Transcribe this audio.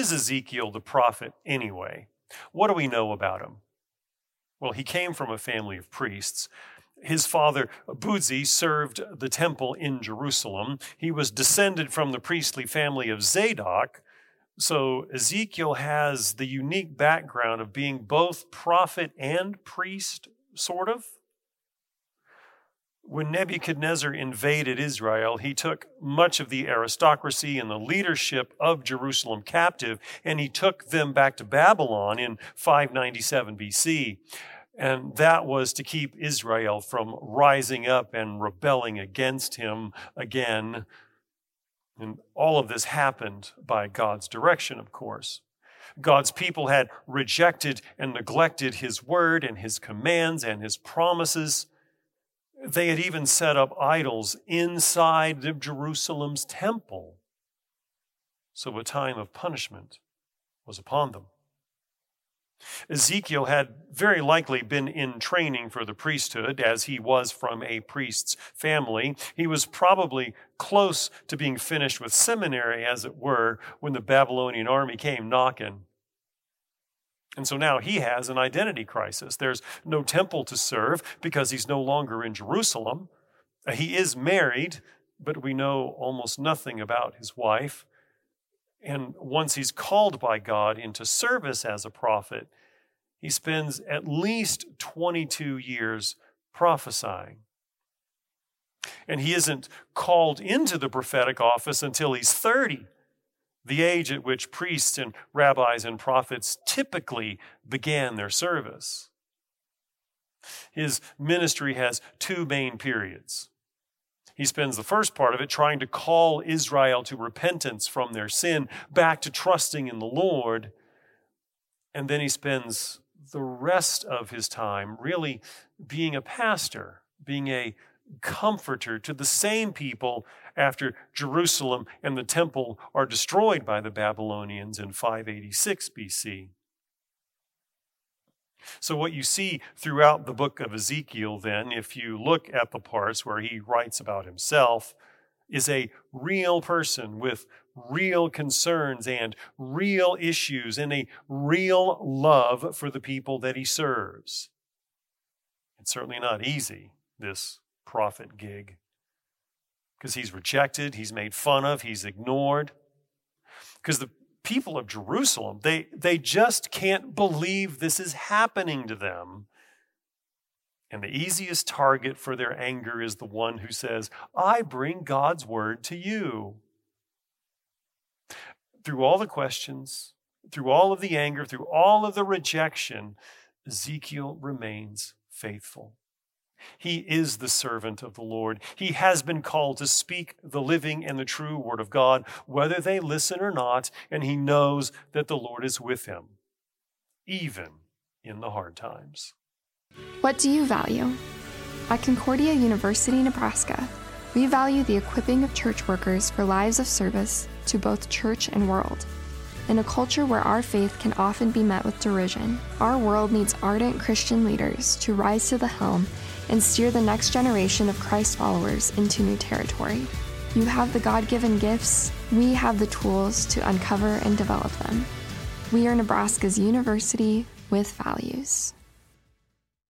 is Ezekiel the prophet anyway? What do we know about him? Well, he came from a family of priests. His father, Buzi, served the temple in Jerusalem. He was descended from the priestly family of Zadok. So Ezekiel has the unique background of being both prophet and priest, sort of. When Nebuchadnezzar invaded Israel, he took much of the aristocracy and the leadership of Jerusalem captive, and he took them back to Babylon in 597 BC. And that was to keep Israel from rising up and rebelling against him again. And all of this happened by God's direction, of course. God's people had rejected and neglected his word and his commands and his promises. They had even set up idols inside of Jerusalem's temple. So a time of punishment was upon them. Ezekiel had very likely been in training for the priesthood, as he was from a priest's family. He was probably close to being finished with seminary, as it were, when the Babylonian army came knocking. And so now he has an identity crisis. There's no temple to serve because he's no longer in Jerusalem. He is married, but we know almost nothing about his wife. And once he's called by God into service as a prophet, he spends at least 22 years prophesying. And he isn't called into the prophetic office until he's 30 the age at which priests and rabbis and prophets typically began their service. His ministry has two main periods. He spends the first part of it trying to call Israel to repentance from their sin, back to trusting in the Lord. And then he spends the rest of his time really being a pastor, being a comforter to the same people after Jerusalem and the temple are destroyed by the Babylonians in 586 BC. So, what you see throughout the book of Ezekiel, then, if you look at the parts where he writes about himself, is a real person with real concerns and real issues and a real love for the people that he serves. It's certainly not easy, this prophet gig because he's rejected, he's made fun of, he's ignored. Because the people of Jerusalem, they, they just can't believe this is happening to them. And the easiest target for their anger is the one who says, I bring God's word to you. Through all the questions, through all of the anger, through all of the rejection, Ezekiel remains faithful. He is the servant of the Lord. He has been called to speak the living and the true word of God, whether they listen or not, and he knows that the Lord is with him, even in the hard times. What do you value? At Concordia University, Nebraska, we value the equipping of church workers for lives of service to both church and world. In a culture where our faith can often be met with derision, our world needs ardent Christian leaders to rise to the helm and steer the next generation of Christ followers into new territory. You have the God given gifts, we have the tools to uncover and develop them. We are Nebraska's university with values.